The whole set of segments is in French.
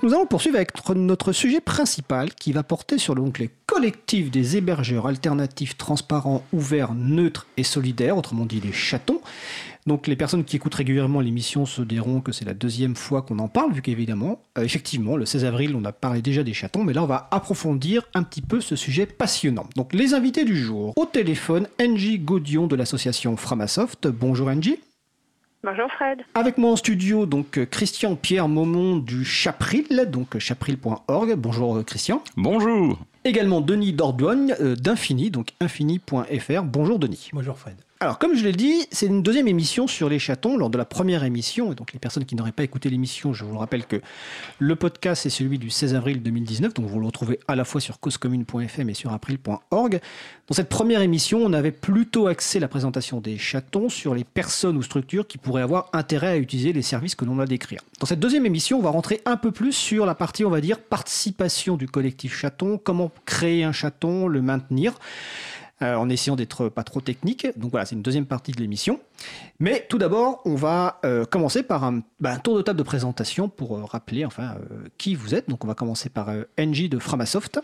Nous allons poursuivre avec notre sujet principal qui va porter sur donc, les collectifs des hébergeurs alternatifs, transparents, ouverts, neutres et solidaires, autrement dit les chatons. Donc les personnes qui écoutent régulièrement l'émission se diront que c'est la deuxième fois qu'on en parle, vu qu'évidemment, euh, effectivement, le 16 avril, on a parlé déjà des chatons, mais là on va approfondir un petit peu ce sujet passionnant. Donc les invités du jour, au téléphone, Angie Gaudion de l'association Framasoft. Bonjour Angie. Bonjour Fred. Avec moi en studio, donc Christian Pierre Maumont du Chapril, donc chapril.org. Bonjour Christian. Bonjour. Également Denis Dordogne euh, d'Infini, donc infini.fr. Bonjour Denis. Bonjour Fred. Alors, comme je l'ai dit, c'est une deuxième émission sur les chatons. Lors de la première émission, et donc les personnes qui n'auraient pas écouté l'émission, je vous rappelle que le podcast est celui du 16 avril 2019, donc vous le retrouvez à la fois sur causecommune.fm et sur april.org. Dans cette première émission, on avait plutôt axé la présentation des chatons sur les personnes ou structures qui pourraient avoir intérêt à utiliser les services que l'on va décrire. Dans cette deuxième émission, on va rentrer un peu plus sur la partie, on va dire, participation du collectif chaton, comment créer un chaton, le maintenir. Euh, en essayant d'être pas trop technique. Donc voilà, c'est une deuxième partie de l'émission. Mais tout d'abord, on va euh, commencer par bah, un, tour de table de présentation pour euh, rappeler enfin qui vous êtes. Donc on va commencer par Ng de Framasoft.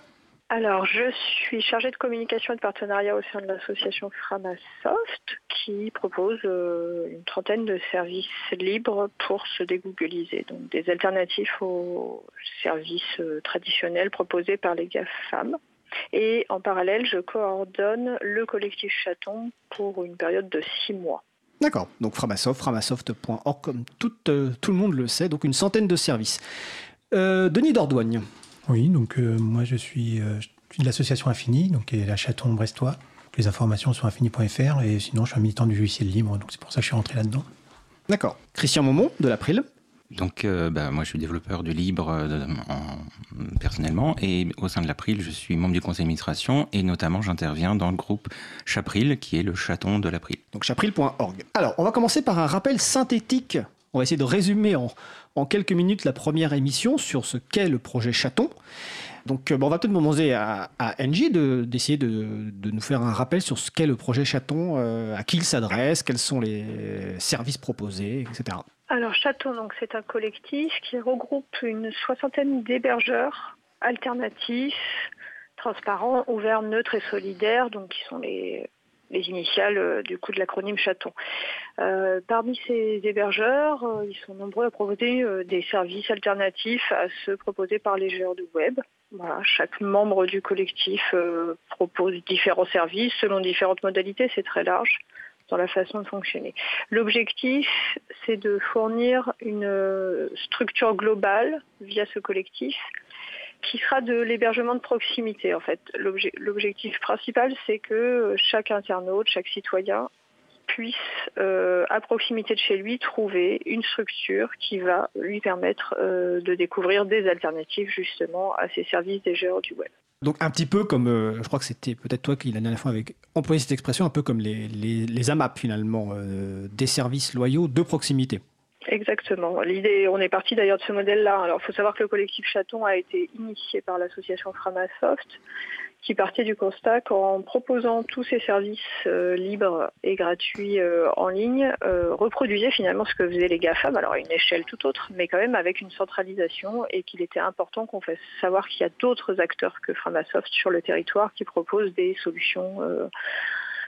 Alors, je suis chargée de communication et de partenariat au sein de l'association Framasoft qui propose une trentaine de services libres pour se dégoogliser, donc des alternatives aux services traditionnels proposés par les GAFAM. Et en parallèle, je coordonne le collectif Chaton pour une période de six mois. D'accord, donc Framasoft, framasoft.org, comme tout, euh, tout, le monde le sait, donc une centaine de services. Euh, Denis Dordoigne. Oui, donc euh, moi je suis, de l'association Infini, donc la Chaton brestois. Les informations sont infini.fr et sinon je suis un militant du logiciel libre, donc c'est pour ça que je suis rentré là-dedans. D'accord. Christian Momont de l'April. Donc, euh, bah, moi, je suis développeur du libre euh, personnellement, et au sein de l'April, je suis membre du conseil d'administration, et notamment, j'interviens dans le groupe Chapril, qui est le chaton de l'April. Donc, chapril.org. Alors, on va commencer par un rappel synthétique. On va essayer de résumer en, quelques minutes la première émission sur ce qu'est le projet Chaton. Donc, euh, bon, on va peut-être demander à, à Angie d'essayer de, de, nous faire un rappel sur ce qu'est le projet Chaton, à qui il s'adresse, quels sont les services proposés, etc. Alors Château, donc c'est un collectif qui regroupe une soixantaine d'hébergeurs alternatifs, transparents, ouverts, neutres et solidaires, donc qui sont les, initiales euh, du coup de l'acronyme Chaton. Euh, parmi ces hébergeurs, euh, ils sont nombreux à proposer des services alternatifs à ceux proposés par les géants du web. Chaque membre du collectif propose différents services selon différentes modalités, c'est très large la façon de fonctionner. L'objectif, c'est de fournir une euh, structure globale via ce collectif qui sera de l'hébergement de proximité en fait. L'objectif principal, c'est que chaque internaute, chaque citoyen puisse, euh, à proximité de chez lui, trouver une structure qui va lui permettre euh, de découvrir des alternatives justement à ces services des géants du web. Donc un petit peu comme, euh, je crois que c'était peut-être toi qui la dernière fois avec employé cette expression, un peu comme les, les, AMAP finalement, euh, des services loyaux de proximité. Exactement. L'idée, on est parti d'ailleurs de ce modèle-là. Alors, il faut savoir que le collectif Chaton a été initié par l'association Framasoft, qui partait du constat qu'en proposant tous ces services euh, libres et gratuits euh, en ligne, euh, reproduisait finalement ce que faisaient les GAFAM, alors à une échelle tout autre, mais quand même avec une centralisation et qu'il était important qu'on fasse savoir qu'il y a d'autres acteurs que Framasoft sur le territoire qui proposent des solutions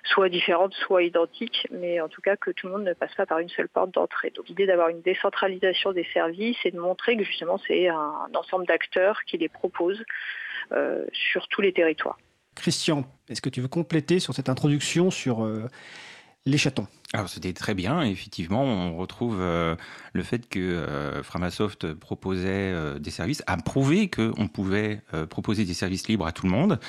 soit différentes, soit identiques, mais en tout cas que tout le monde ne passe pas par une seule porte d'entrée. Donc l'idée d'avoir une décentralisation des services et de montrer que justement c'est un, ensemble d'acteurs qui les proposent euh, sur tous les territoires. Christian, est-ce que tu veux compléter sur cette introduction sur euh, les chatons? Alors c'était très bien, effectivement, on retrouve euh, le fait que euh, Framasoft proposait euh, des services, a prouvé qu'on pouvait proposer des services libres à tout le monde,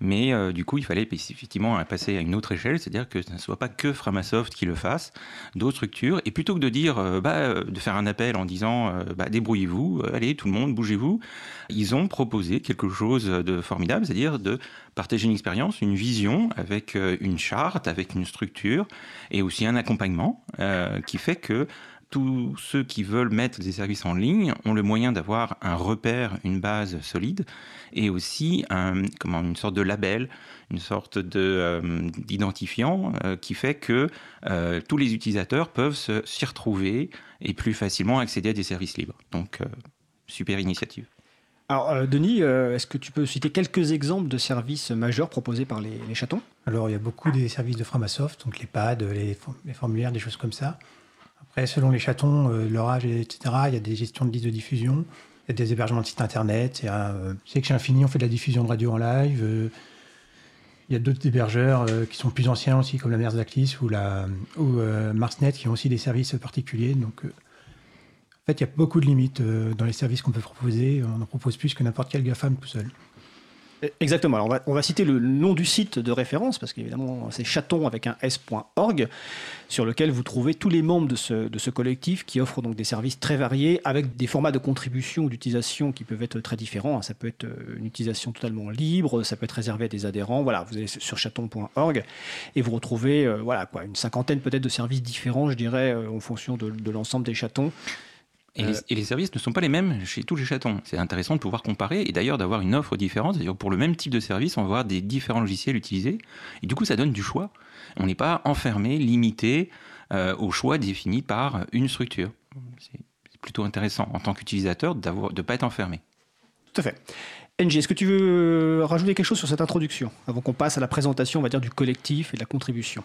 mais du coup il fallait effectivement passer à une autre échelle, c'est-à-dire que ce ne soit pas que Framasoft qui le fasse, d'autres structures, et plutôt que de dire, bah, de faire un appel en disant, bah, débrouillez-vous, allez tout le monde, bougez-vous, ils ont proposé quelque chose de formidable, c'est-à-dire de partager une expérience, une vision avec une charte, avec une structure, et aussi un accompagnement euh, qui fait que tous ceux qui veulent mettre des services en ligne ont le moyen d'avoir un repère, une base solide et aussi une sorte de label, une sorte euh, d'identifiant euh, qui fait que tous les utilisateurs peuvent s'y retrouver et plus facilement accéder à des services libres. Donc super initiative. Alors, euh, Denis, euh, est-ce que tu peux citer quelques exemples de services majeurs proposés par les, chatons? Alors, il y a beaucoup des services de Framasoft, donc les pads, les, formulaires, des choses comme ça. Après, selon les chatons, euh, leur âge, etc., il y a des gestions de listes de diffusion, il y a des hébergements de sites internet. Il y a, chez Infini, on fait de la diffusion de radio en live. il y a d'autres hébergeurs qui sont plus anciens aussi, comme la Merzaklis ou, la, ou Marsnet, qui ont aussi des services particuliers. Donc, en fait, il y a beaucoup de limites euh, dans les services qu'on peut proposer. On en propose plus que n'importe quel GAFAM tout seul. Exactement. Alors on va, citer le nom du site de référence, parce qu'évidemment, c'est chaton avec un s.org, sur lequel vous trouvez tous les membres de ce, collectif qui offrent donc des services très variés, avec des formats de contribution ou d'utilisation qui peuvent être très différents. Ça peut être euh, une utilisation totalement libre, ça peut être réservé à des adhérents. Voilà, vous allez sur chaton.org et vous retrouvez euh, voilà, quoi, une cinquantaine peut-être de services différents, je dirais, en fonction de, de l'ensemble des chatons. Euh, et, les, services ne sont pas les mêmes chez tous les chatons. C'est intéressant de pouvoir comparer et d'ailleurs d'avoir une offre différente. C'est-à-dire pour le même type de service, on va avoir des différents logiciels utilisés. Et du coup, ça donne du choix. On n'est pas enfermé, limité euh, au choix défini par une structure. C'est plutôt intéressant en tant qu'utilisateur de ne pas être enfermé. Tout à fait. NG, est-ce que tu veux rajouter quelque chose sur cette introduction avant qu'on passe à la présentation, on va dire, du collectif et de la contribution?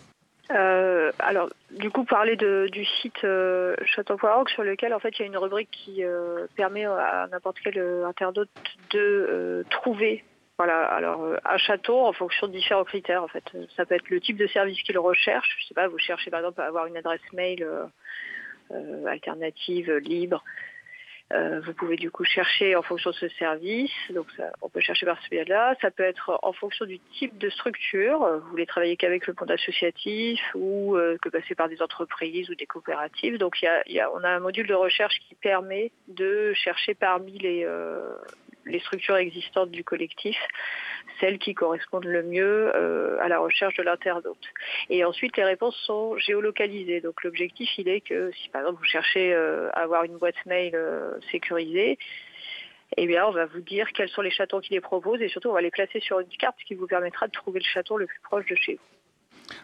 Alors, du coup, parler du site euh, sur lequel en fait il y a une rubrique qui euh, permet à n'importe quel euh, internaute de trouver voilà, alors un château en fonction de différents critères. En fait, ça peut être le type de service qu'il recherche. Je sais pas, vous cherchez par exemple à avoir une adresse mail alternative, libre. Euh, vous pouvez du coup chercher en fonction de ce service. Donc on peut chercher par ce biais-là. Ça peut être en fonction du type de structure. Vous voulez travailler qu'avec le monde associatif ou euh, que passer par des entreprises ou des coopératives. Donc il on a un module de recherche qui permet de chercher parmi les, euh, les structures existantes du collectif, celles qui correspondent le mieux euh, à la recherche de l'internaute. Et ensuite, les réponses sont géolocalisées. Donc l'objectif, il est que si par exemple vous cherchez euh, à avoir une boîte mail euh, sécurisée, eh bien, on va vous dire quels sont les chatons qui les proposent et surtout, on va les placer sur une carte, ce qui vous permettra de trouver le chaton le plus proche de chez vous.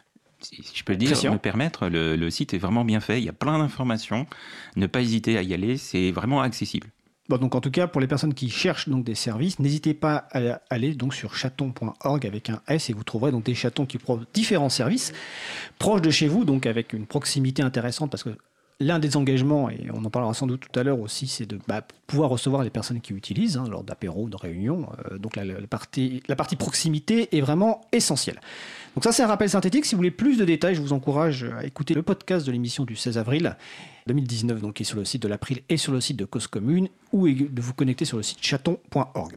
Si je peux le dire, me permettre, le, le, site est vraiment bien fait. Il y a plein d'informations. Ne pas hésiter à y aller. C'est vraiment accessible donc en tout cas, pour les personnes qui cherchent donc des services, n'hésitez pas à aller donc sur chaton.org avec un S et vous trouverez donc des chatons qui proposent différents services proches de chez vous, donc avec une proximité intéressante parce que L'un des engagements, et on en parlera sans doute tout à l'heure aussi, c'est de bah, pouvoir recevoir les personnes qui utilisent hein, lors d'apéros, de réunions. Euh, donc la, partie, la partie proximité est vraiment essentielle. Donc ça, c'est un rappel synthétique. Si vous voulez plus de détails, je vous encourage à écouter le podcast de l'émission du 16 avril 2019, donc qui est sur le site de l'April et sur le site de Cause Commune, ou de vous connecter sur le site chaton.org.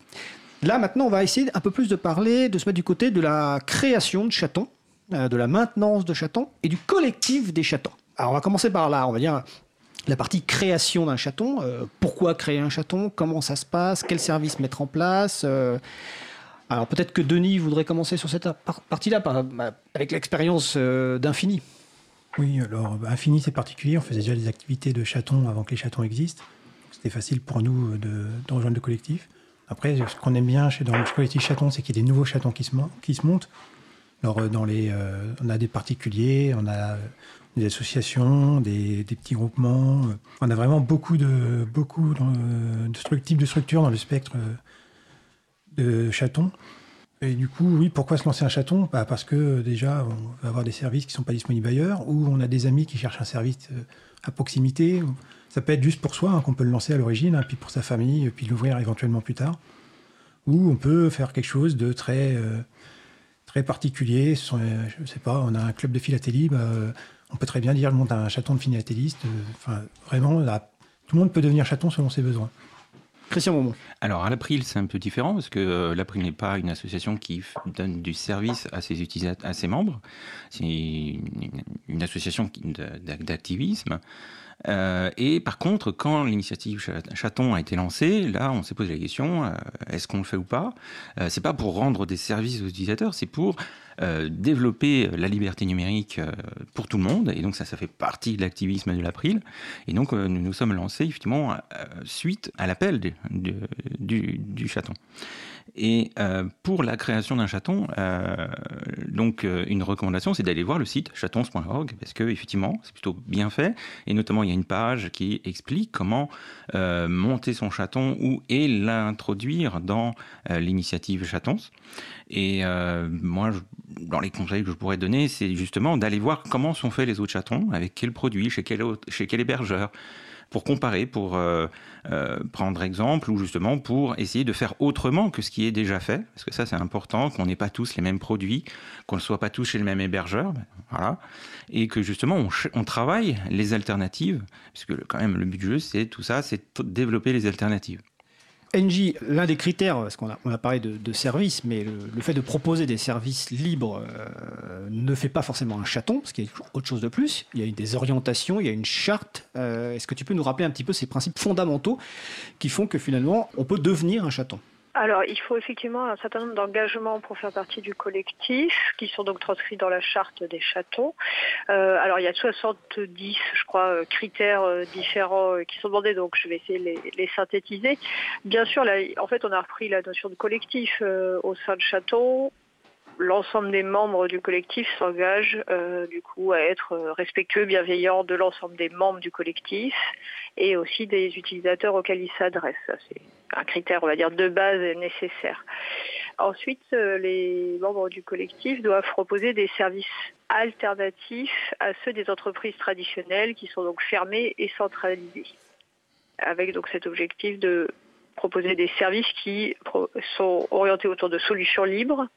Là, maintenant, on va essayer un peu plus de parler, de se mettre du côté de la création de chatons, euh, de la maintenance de chatons et du collectif des chatons. Alors on va commencer par là, on va dire la partie création d'un chaton. Euh, pourquoi créer un chaton? Comment ça se passe? Quels services mettre en place? Euh, Alors peut-être que Denis voudrait commencer sur cette partie-là bah, avec l'expérience euh, d'Infini. Oui, alors bah, Infini c'est particulier. On faisait déjà des activités de chatons avant que les chatons existent. C'était facile pour nous de, rejoindre le collectif. Après, ce qu'on aime bien chez, dans le collectif chaton, c'est qu'il y a des nouveaux chatons qui se, qui se montent. Alors, dans les, on a des particuliers, on a des associations, des, petits groupements. On a vraiment beaucoup de, beaucoup de, types de structures dans le spectre de chatons. Et du coup, oui, pourquoi se lancer un chaton? Bah Parce que déjà, on va avoir des services qui ne sont pas disponibles ailleurs, ou on a des amis qui cherchent un service euh, à proximité. Ça peut être juste pour soi, hein, qu'on peut le lancer à l'origine, hein, puis pour sa famille, puis l'ouvrir éventuellement plus tard. Ou on peut faire quelque chose de très, euh, très particulier. Je ne sais pas, on a un club de philatélie, bah, on peut très bien dire le monde d'un chaton de philatéliste. Euh, enfin, vraiment, tout le monde peut devenir chaton selon ses besoins. Christian Momon. Alors à l'April, c'est un peu différent parce que euh, l'April n'est pas une association qui donne du service à ses, utilisateurs, à ses membres. C'est une, association d'activisme. Euh, et par contre, quand l'initiative Chaton a été lancée, là, on s'est posé la question est-ce qu'on le fait ou pas? C'est pas pour rendre des services aux utilisateurs, c'est pour euh, développer la liberté numérique euh, pour tout le monde. Et donc ça, ça fait partie de l'activisme de l'April. Et donc euh, nous nous sommes lancés effectivement suite à l'appel du chaton. Et euh, pour la création d'un chaton, euh, donc euh, une recommandation, c'est d'aller voir le site chatons.org parce que effectivement, c'est plutôt bien fait. Et notamment, il y a une page qui explique comment monter son chaton ou et l'introduire dans l'initiative Chatons. Et moi, dans les conseils que je pourrais donner, c'est justement d'aller voir comment sont faits les autres chatons, avec quel, chez quel hébergeur pour comparer, pour euh, euh, prendre exemple, ou justement pour essayer de faire autrement que ce qui est déjà fait, parce que ça c'est important, qu'on n'ait pas tous les mêmes produits, qu'on ne soit pas tous chez le même hébergeur, ben, voilà, et que justement on, travaille les alternatives, puisque quand même le but du jeu c'est tout ça, c'est développer les alternatives. NJ, l'un des critères, parce qu'on a, parlé de, services, mais le, fait de proposer des services libres euh, ne fait pas forcément un chaton, parce qu'il y a autre chose de plus. Il y a des orientations, il y a une charte. Euh, est-ce que tu peux nous rappeler un petit peu ces principes fondamentaux qui font que finalement on peut devenir un chaton? Alors, il faut effectivement un certain nombre d'engagements pour faire partie du collectif, qui sont donc transcrits dans la charte des chatons. Euh, alors, il y a 70, je crois, euh, critères euh, différents qui sont demandés, donc je vais essayer de les, synthétiser. Bien sûr, là, en fait, on a repris la notion de collectif au sein de Chaton l'ensemble des membres du collectif s'engagent du coup à être respectueux, bienveillants de l'ensemble des membres du collectif et aussi des utilisateurs auxquels ils s'adressent. C'est un critère, on va dire, de base nécessaire. Ensuite, euh, les membres du collectif doivent proposer des services alternatifs à ceux des entreprises traditionnelles qui sont donc fermées et centralisées. Avec donc cet objectif de proposer des services qui sont orientés autour de solutions libres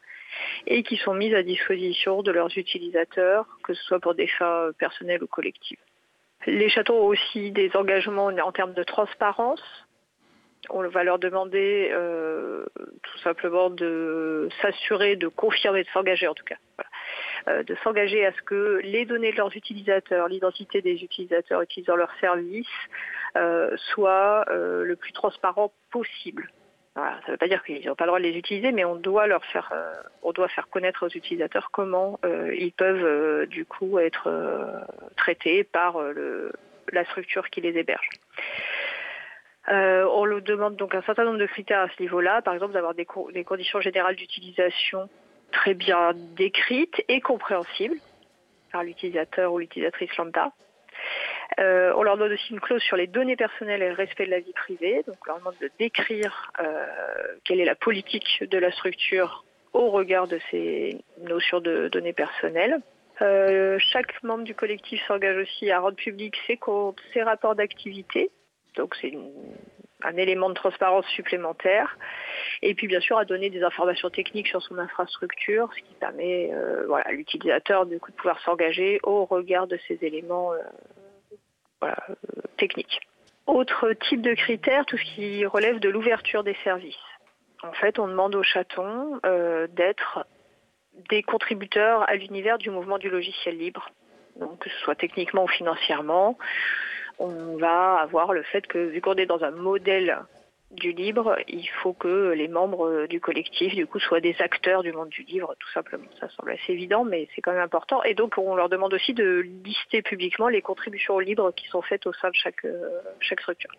et qui sont mises à disposition de leurs utilisateurs, que ce soit pour des fins personnelles ou collectives. Les châteaux ont aussi des engagements en termes de transparence, on va leur demander euh, tout simplement de s'assurer, de confirmer, de s'engager en tout cas, euh, de s'engager à ce que les données de leurs utilisateurs, l'identité des utilisateurs utilisant leurs services, euh, soient le plus transparent possible. Ça ne veut pas dire qu'ils n'ont pas le droit de les utiliser, mais on doit leur faire, on doit faire connaître aux utilisateurs comment ils peuvent du coup être traités par la structure qui les héberge. Euh, on leur demande donc un certain nombre de critères à ce niveau-là, par exemple d'avoir des, conditions générales d'utilisation très bien décrites et compréhensibles par l'utilisateur ou l'utilisatrice lambda. Euh, on leur donne aussi une clause sur les données personnelles et le respect de la vie privée. Donc on leur demande de décrire euh, quelle est la politique de la structure au regard de ces notions de données personnelles. chaque membre du collectif s'engage aussi à rendre public ses comptes, ses rapports d'activité, donc c'est un élément de transparence supplémentaire. Et puis bien sûr à donner des informations techniques sur son infrastructure, ce qui permet euh, voilà, à l'utilisateur de pouvoir s'engager au regard de ces éléments euh, voilà, euh, techniques. Autre type de critère, tout ce qui relève de l'ouverture des services. En fait, on demande aux chatons d'être des contributeurs à l'univers du mouvement du logiciel libre, donc que ce soit techniquement ou financièrement on va avoir le fait que, vu qu'on est dans un modèle du libre, il faut que les membres du collectif, du coup, soient des acteurs du monde du livre, tout simplement. Ça semble assez évident, mais c'est quand même important. Et donc, on leur demande aussi de lister publiquement les contributions au libre qui sont faites au sein de chaque, euh, chaque structure.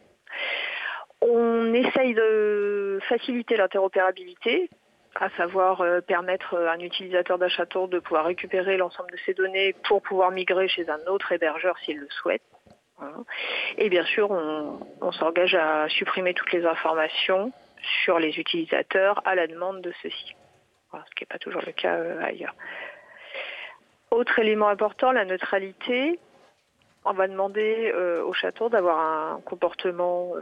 On essaye de faciliter l'interopérabilité, à savoir euh, permettre à un utilisateur d'un de pouvoir récupérer l'ensemble de ses données pour pouvoir migrer chez un autre hébergeur s'il le souhaite. Et bien sûr, on, s'engage à supprimer toutes les informations sur les utilisateurs à la demande de ceux-ci, ce qui n'est pas toujours le cas euh, ailleurs. Autre élément important, la neutralité. On va demander euh, au château d'avoir un comportement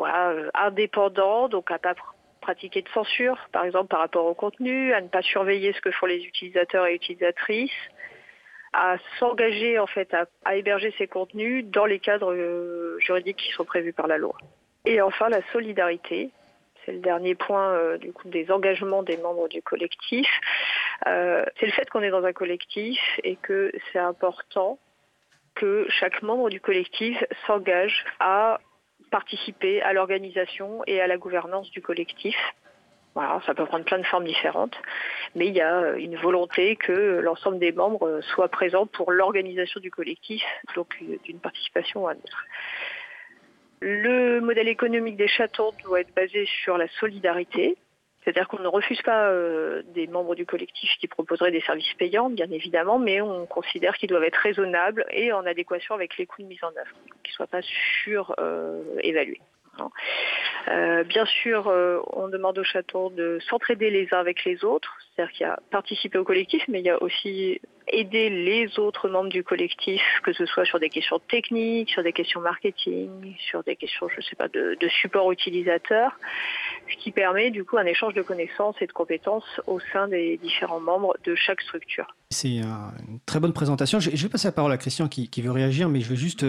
euh, indépendant, donc à ne pas pratiquer de censure, par exemple par rapport au contenu, à ne pas surveiller ce que font les utilisateurs et utilisatrices, à s'engager en fait à, héberger ces contenus dans les cadres euh, juridiques qui sont prévus par la loi. Et enfin la solidarité, c'est le dernier point euh, du coup des engagements des membres du collectif. Euh, c'est le fait qu'on est dans un collectif et que c'est important que chaque membre du collectif s'engage à participer à l'organisation et à la gouvernance du collectif ça peut prendre plein de formes différentes, mais il y a euh, une volonté que l'ensemble des membres euh, soient présents pour l'organisation du collectif, donc euh, d'une participation à l'autre. Le modèle économique des chatons doit être basé sur la solidarité, c'est-à-dire qu'on ne refuse pas des membres du collectif qui proposeraient des services payants, bien évidemment, mais on considère qu'ils doivent être raisonnables et en adéquation avec les coûts de mise en œuvre, qu'ils ne soient pas surévalués. Bien sûr, euh, on demande aux chatons de s'entraider les uns avec les autres, c'est-à-dire qu'il y a participer au collectif, mais il y a aussi aider les autres membres du collectif, que ce soit sur des questions techniques, sur des questions marketing, sur des questions, je ne sais pas, de, support utilisateur, ce qui permet du coup un échange de connaissances et de compétences au sein des différents membres de chaque structure. C'est une très bonne présentation. Je vais passer la parole à Christian qui, veut réagir, mais je veux juste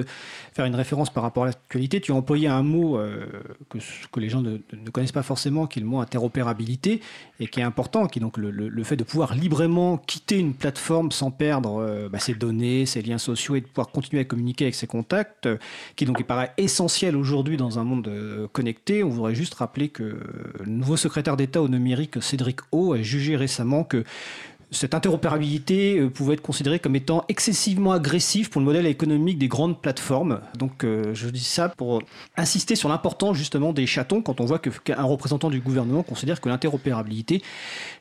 faire une référence par rapport à l'actualité. Tu as employé un mot euh, que, les gens ne, connaissent pas forcément, qui est le mot interopérabilité, et qui est important, qui est donc le fait de pouvoir librement quitter une plateforme sans perdre euh, bah, ses données, ses liens sociaux et de pouvoir continuer à communiquer avec ses contacts, euh, qui donc paraît essentiel aujourd'hui dans un monde euh, connecté. On voudrait juste rappeler que le nouveau secrétaire d'État au numérique, Cédric O, a jugé récemment que cette interopérabilité pouvait être considérée comme étant excessivement agressive pour le modèle économique des grandes plateformes. Donc euh, je dis ça pour insister sur l'importance justement des chatons quand on voit qu'un qu représentant du gouvernement considère que l'interopérabilité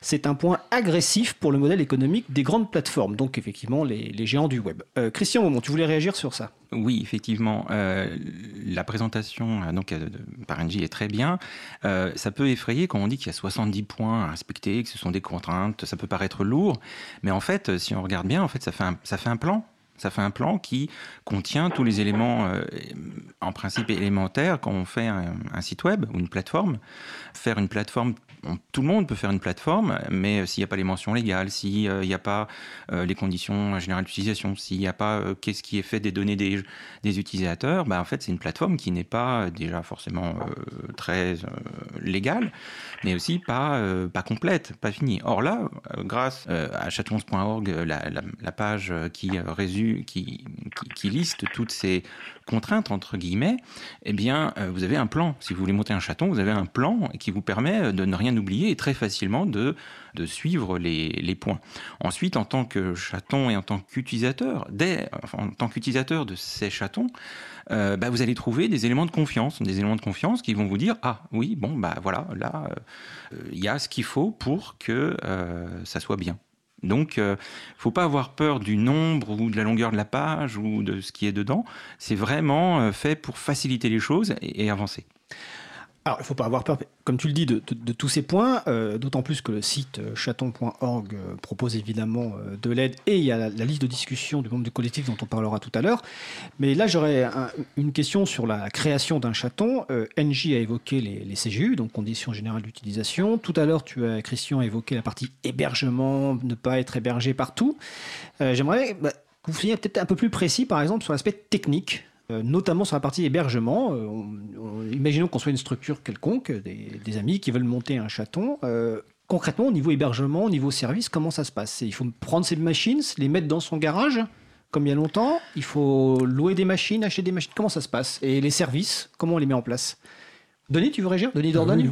c'est un point agressif pour le modèle économique des grandes plateformes, donc effectivement les, géants du web. Euh, Christian Momon, tu voulais réagir sur ça? Oui, effectivement, euh, la présentation euh, donc, euh, par NJ est très bien. Ça peut effrayer quand on dit qu'il y a 70 points à respecter, que ce sont des contraintes, ça peut paraître lourd, mais en fait, si on regarde bien, en fait, ça fait un, ça fait un plan. Ça fait un plan qui contient tous les éléments, en principe élémentaires, quand on fait un, site web ou une plateforme. Faire une plateforme, tout le monde peut faire une plateforme, mais s'il n'y a pas les mentions légales, s'il n'y a pas euh, les conditions générales d'utilisation, s'il n'y a pas euh, qu'est-ce qui est fait des données des, utilisateurs, bah, en fait, c'est une plateforme qui n'est pas déjà forcément euh, très légale, mais aussi pas, pas complète, pas finie. Or là, grâce à chatons.org, la, page qui résume qui, qui, qui, liste toutes ces contraintes, entre guillemets, eh bien, euh, vous avez un plan. Si vous voulez monter un chaton, vous avez un plan qui vous permet de ne rien oublier et très facilement de, de suivre les, les points. Ensuite, en tant que chaton et en tant qu'utilisateur, enfin, en tant qu'utilisateur de ces chatons, euh, bah, vous allez trouver des éléments de confiance, des éléments de confiance qui vont vous dire ah oui bon bah voilà là il euh, y a ce qu'il faut pour que euh, ça soit bien. Donc, il ne faut pas avoir peur du nombre ou de la longueur de la page ou de ce qui est dedans. C'est vraiment fait pour faciliter les choses et avancer. Alors, il ne faut pas avoir peur, comme tu le dis, de, tous ces points, euh, d'autant plus que le site chaton.org euh, propose évidemment euh, de l'aide et il y a la, liste de discussion du membre du collectif dont on parlera tout à l'heure. Mais là, j'aurais un, une question sur la création d'un chaton. Euh, NJ a évoqué les, CGU, donc conditions générales d'utilisation. Tout à l'heure, tu as, Christian, évoqué la partie hébergement, ne pas être hébergé partout. Euh, J'aimerais bah, que vous soyez peut-être un peu plus précis, par exemple, sur l'aspect technique euh, notamment sur la partie hébergement. Euh, on, on, imaginons qu'on soit une structure quelconque, des, des, amis qui veulent monter un chaton. Euh, concrètement, au niveau hébergement, au niveau service, comment ça se passe? Il faut prendre ces machines, les mettre dans son garage, comme il y a longtemps? Il faut louer des machines, acheter des machines? Comment ça se passe? Et les services, comment on les met en place? Denis, tu veux réagir? Denis Dordogne?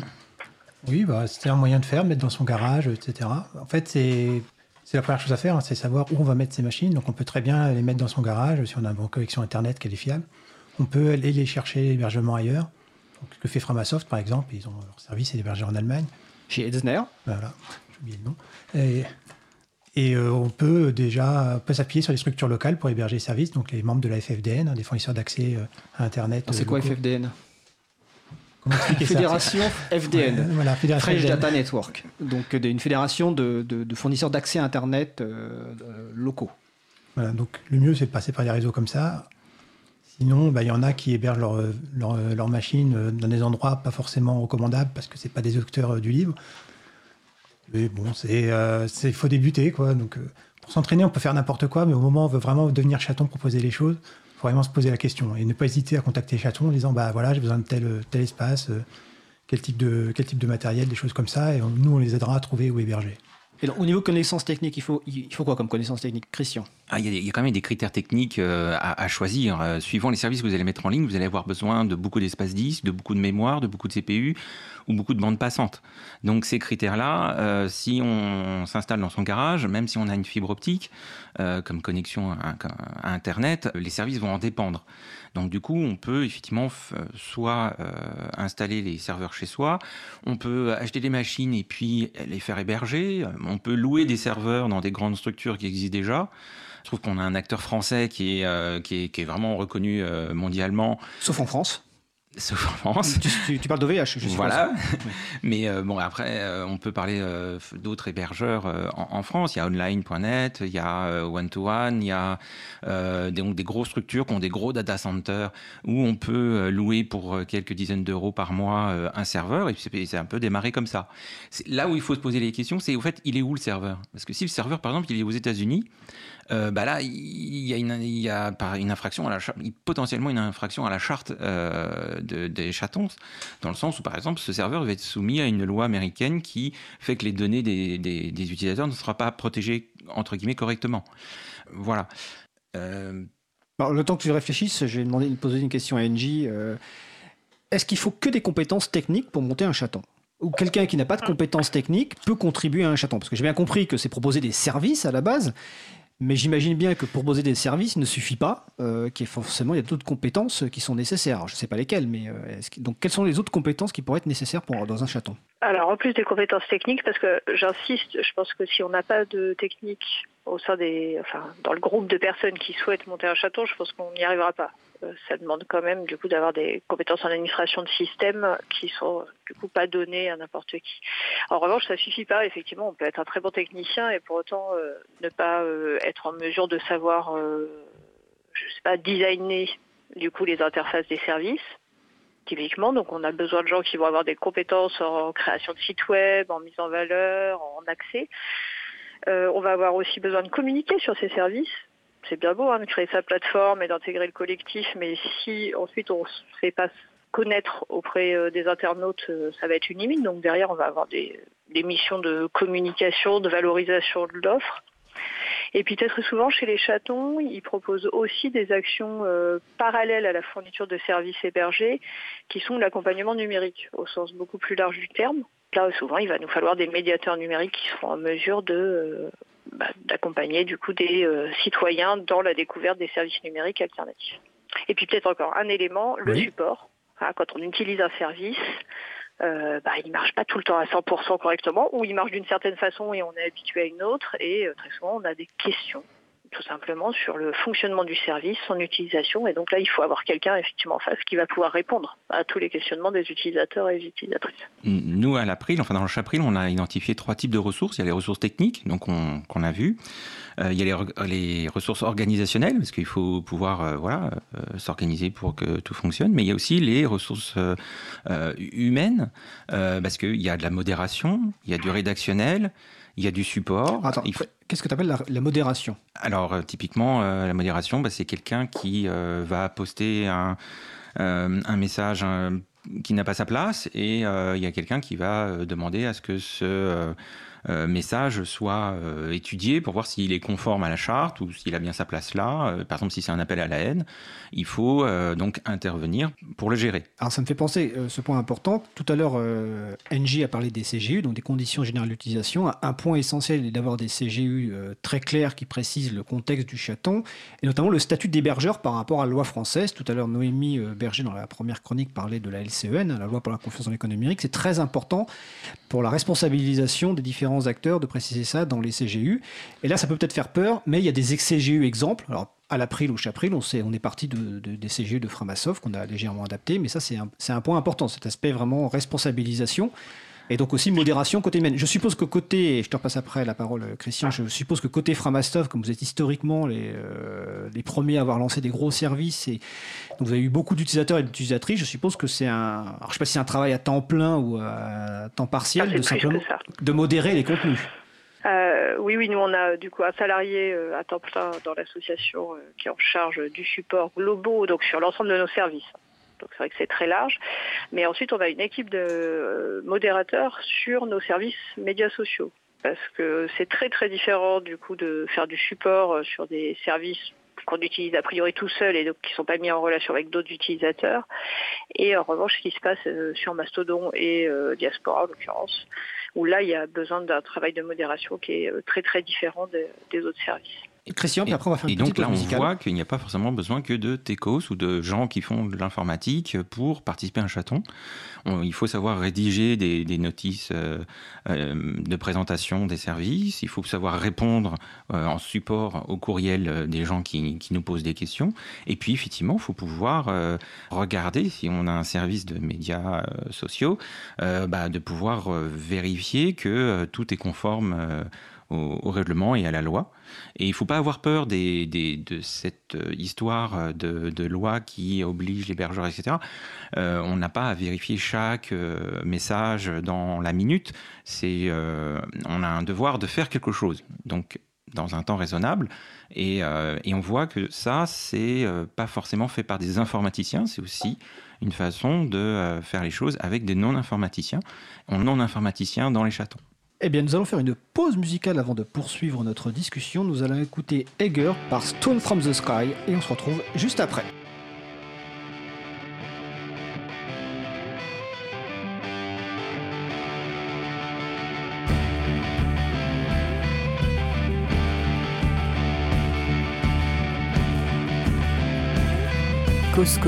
Oui, bah, c'était un moyen de faire, mettre dans son garage, etc. En fait, c'est c'est la première chose à faire, hein, c'est savoir où on va mettre ces machines. Donc on peut très bien les mettre dans son garage si on a une bonne connexion Internet qui est fiable. On peut aller les chercher l'hébergement ailleurs. Donc, ce que fait Framasoft, par exemple, ils ont leur service est hébergé en Allemagne. Chez Edsner. Voilà, j'ai oublié le nom. Et, et euh, on peut déjà s'appuyer sur les structures locales pour héberger les services, donc les membres de la FFDN, hein, des fournisseurs d'accès euh, à Internet. C'est quoi FFDN Fédération ça, FDN, ouais, voilà, Fédération Fresh FDN. Data Network, donc une fédération de, de, de fournisseurs d'accès Internet euh, locaux. Voilà, donc le mieux c'est de passer par des réseaux comme ça. Sinon, bah, il y en a qui hébergent leurs leur, leur machines dans des endroits pas forcément recommandables parce que c'est pas des auteurs du livre. Mais bon, c'est euh, faut débuter quoi. Donc euh, pour s'entraîner, on peut faire n'importe quoi, mais au moment où on veut vraiment devenir chaton, proposer les choses, il faut vraiment se poser la question et ne pas hésiter à contacter Chaton en disant bah voilà j'ai besoin de tel, tel espace, euh, quel, type de, quel type de matériel, des choses comme ça, et nous on les aidera à trouver où héberger. Et donc, au niveau connaissances techniques, il faut, quoi comme connaissances techniques, Christian? Ah, il, y a, quand même des critères techniques euh, à, choisir. Euh, suivant les services que vous allez mettre en ligne, vous allez avoir besoin de beaucoup d'espace disque, de beaucoup de mémoire, de beaucoup de CPU ou beaucoup de bandes passantes. Donc ces critères-là, euh, si on s'installe dans son garage, même si on a une fibre optique comme connexion à, Internet, les services vont en dépendre. Donc du coup, on peut effectivement soit installer les serveurs chez soi, on peut acheter des machines et puis les faire héberger, on peut louer des serveurs dans des grandes structures qui existent déjà. Je trouve qu'on a un acteur français qui est, euh, qui est, vraiment reconnu euh, mondialement. Sauf en France. Sauf en France. Tu, parles d'OVH, je Voilà. Mais euh, bon, après, on peut parler d'autres hébergeurs en, France. Il y a online.net, il y a one-to-one, il y a des, des grosses structures qui ont des gros data centers où on peut louer pour quelques dizaines d'euros par mois un serveur. Et c'est un peu démarré comme ça. Là où il faut se poser les questions, c'est au fait, il est où le serveur? Parce que si le serveur, par exemple, il est aux États-Unis, euh, bah là, il y a, une, une infraction à la potentiellement une infraction à la charte euh, des chatons, dans le sens où, par exemple, ce serveur va être soumis à une loi américaine qui fait que les données des, utilisateurs ne seront pas protégées, entre guillemets, correctement. Voilà. Euh... Le temps que tu réfléchisses, je vais demander, poser une question à NJ. Euh, est-ce qu'il faut que des compétences techniques pour monter un chaton? Ou quelqu'un qui n'a pas de compétences techniques peut contribuer à un chaton? Parce que j'ai bien compris que c'est proposer des services à la base, mais j'imagine bien que pour poser des services, il ne suffit pas, euh, qu'il y ait forcément il y a d'autres compétences qui sont nécessaires. je ne sais pas lesquelles, mais euh, donc quelles sont les autres compétences qui pourraient être nécessaires pour, dans un chaton? Alors en plus des compétences techniques, parce que j'insiste, je pense que si on n'a pas de technique au sein des, enfin, dans le groupe de personnes qui souhaitent monter un chaton, je pense qu'on n'y arrivera pas. Euh, ça demande quand même du coup d'avoir des compétences en administration de système qui sont du coup pas données à n'importe qui. En revanche, ça suffit pas. Effectivement, on peut être un très bon technicien et pour autant euh, ne pas euh, être en mesure de savoir, je sais pas, designer du coup les interfaces des services typiquement. Donc on a besoin de gens qui vont avoir des compétences en création de sites web, en mise en valeur, en accès. on va avoir aussi besoin de communiquer sur ces services c'est bien beau hein, de créer sa plateforme et d'intégrer le collectif, mais si ensuite on ne fait pas connaître auprès euh, des internautes, euh, ça va être une limite. Donc derrière, on va avoir des, missions de communication, de valorisation de l'offre. Et puis peut-être souvent chez les chatons, ils proposent aussi des actions euh, parallèles à la fourniture de services hébergés, qui sont l'accompagnement numérique au sens beaucoup plus large du terme. Là, souvent, il va nous falloir des médiateurs numériques qui seront en mesure de bah, d'accompagner du coup des euh, citoyens dans la découverte des services numériques alternatifs. Et puis peut-être encore un élément, le support. quand on utilise un service, euh, bah, il ne marche pas tout le temps à 100% correctement, ou il marche d'une certaine façon et on est habitué à une autre, et euh, très souvent on a des questions tout simplement sur le fonctionnement du service, son utilisation. Et donc là, il faut avoir quelqu'un effectivement en face qui va pouvoir répondre à tous les questionnements des utilisateurs et des utilisatrices. Nous, à l'April, enfin dans le Chapril, on a identifié trois types de ressources. Il y a les ressources techniques, donc qu'on a vu. Euh, il y a les, ressources organisationnelles, parce qu'il faut pouvoir euh, voilà, euh, s'organiser pour que tout fonctionne. Mais il y a aussi les ressources humaines, parce qu'il y a de la modération, il y a du rédactionnel, il y a du support. Attends, qu'est-ce que tu appelles la, modération? Alors, euh, typiquement, euh, la modération, bah, c'est quelqu'un qui euh, va poster un, un message qui n'a pas sa place et il y a quelqu'un qui va demander à ce que ce message soit euh, étudié pour voir s'il est conforme à la charte ou s'il a bien sa place là. Euh, par exemple, si c'est un appel à la haine, il faut donc intervenir pour le gérer. Alors ça me fait penser, ce point important, tout à l'heure, NJ a parlé des CGU, donc des conditions générales d'utilisation. Un point essentiel est d'avoir des CGU très clairs qui précisent le contexte du chaton, et notamment le statut d'hébergeur par rapport à la loi française. Tout à l'heure, Noémie Berger, dans la première chronique, parlait de la LCEN, la loi pour la confiance dans l'économie numérique. C'est très important pour la responsabilisation des différents acteurs de préciser ça dans les CGU. Et là, ça peut peut-être faire peur, mais il y a des ex-CGU exemples. Alors, à l'April ou Chapril, on, on est parti de, des CGU de Framasoft qu'on a légèrement adapté, mais ça, c'est un, point important, cet aspect vraiment responsabilisation. Et donc aussi modération côté humaine. Je suppose que côté, je te repasse après la parole Christian, je suppose que côté Framasoft, comme vous êtes historiquement les, euh, les premiers à avoir lancé des gros services, et donc vous avez eu beaucoup d'utilisateurs et d'utilisatrices, je suppose que c'est un, alors je sais pas si c'est un travail à temps plein ou à temps partiel, ah, de simplement de modérer les contenus. Euh, oui, oui, nous on a du coup un salarié euh, à temps plein dans l'association qui est en charge du support globaux, donc sur l'ensemble de nos services. Donc c'est vrai que c'est très large. Mais ensuite, on a une équipe de euh, modérateurs sur nos services médias sociaux. parce que c'est très très différent du coup de faire du support sur des services qu'on utilise a priori tout seul et donc qui ne sont pas mis en relation avec d'autres utilisateurs. Et en revanche, ce qui se passe euh, sur Mastodon et euh, Diaspora en l'occurrence, où là il y a besoin d'un travail de modération qui est euh, très très différent des autres services. Et Christian, puis après on va faire une et donc là, on voit qu'il n'y a pas forcément besoin que de techos ou de gens qui font de l'informatique pour participer à un chaton. il faut savoir rédiger des, notices euh, euh, de présentation des services. Il faut savoir répondre euh, en support au courriel des gens qui, nous posent des questions. Et puis, effectivement, il faut pouvoir regarder si on a un service de médias sociaux, bah, de pouvoir vérifier que tout est conforme au, règlement et à la loi. Et il ne faut pas avoir peur des, de cette euh, histoire de, loi qui oblige l'hébergeur, etc. Euh, on n'a pas à vérifier chaque euh, message dans la minute. On a un devoir de faire quelque chose. Donc, dans un temps raisonnable. Et, et on voit que ça, c'est pas forcément fait par des informaticiens, c'est aussi une façon de faire les choses avec des non-informaticiens, non-informaticiens dans les chatons. Eh bien, nous allons faire une pause musicale avant de poursuivre notre discussion. Nous allons écouter Egger par Stone from the Sky et on se retrouve juste après. Cause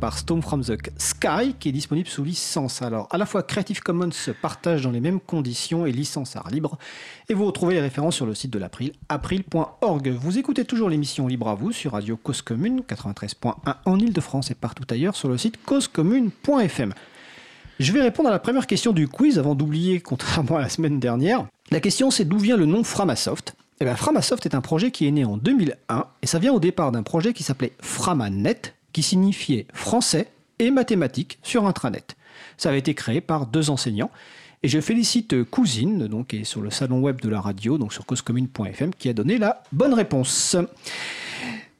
Par Storm from the Sky qui est disponible sous licence. Alors, à la fois Creative Commons partage dans les mêmes conditions et licence art libre. Et vous retrouvez les références sur le site de l'April, april.org. Vous écoutez toujours l'émission Libre à vous sur Radio Cause Commune 93.1 en Ile-de-France et partout ailleurs sur le site causecommune.fm. Je vais répondre à la première question du quiz avant d'oublier, contrairement à la semaine dernière. La question c'est d'où vient le nom Framasoft? Eh bien, Framasoft est un projet qui est né en 2001 et ça vient au départ d'un projet qui s'appelait Framanet, qui signifiait français et mathématiques sur intranet. Ça avait été créé par deux enseignants. Et je félicite Cousine, donc, qui sur le salon web de la radio, donc sur causecommune.fm, qui a donné la bonne réponse.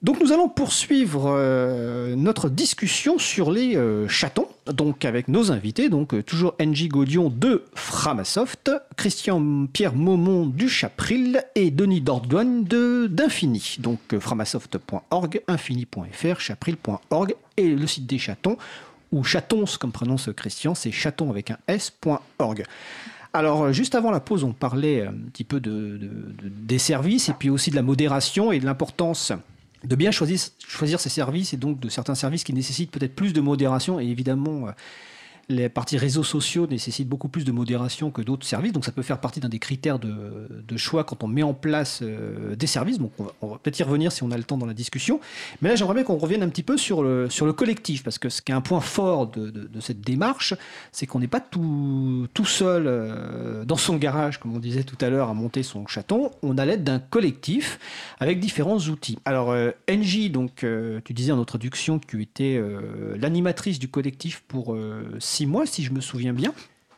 Donc nous allons poursuivre euh, notre discussion sur les euh, chatons, donc avec nos invités, donc euh, toujours NJ Gaudion de Framasoft, Christian Pierre Maumont du Chapril et Denis Dordogne de d'Infini, donc framasoft.org, infini.fr, chapril.org et le site des chatons, ou chatons comme prononce Christian, c'est chaton avec un s.org. Alors, juste avant la pause, on parlait un petit peu de, des services et puis aussi de la modération et de l'importance de bien choisir, choisir ses services et donc de certains services qui nécessitent peut-être plus de modération. Et évidemment euh, les parties réseaux sociaux nécessitent beaucoup plus de modération que d'autres services, donc ça peut faire partie d'un des critères de, choix quand on met en place euh, des services. Donc on va, peut-être y revenir si on a le temps dans la discussion. Mais là, j'aimerais bien qu'on revienne un petit peu sur le, sur le collectif, parce que ce qui est un point fort de, cette démarche, c'est qu'on n'est pas tout, tout seul euh, dans son garage, comme on disait tout à l'heure, à monter son chaton. On a l'aide d'un collectif avec différents outils. Alors, euh, NJ, donc, tu disais en introduction que tu étais l'animatrice du collectif pour mois, si je me souviens bien.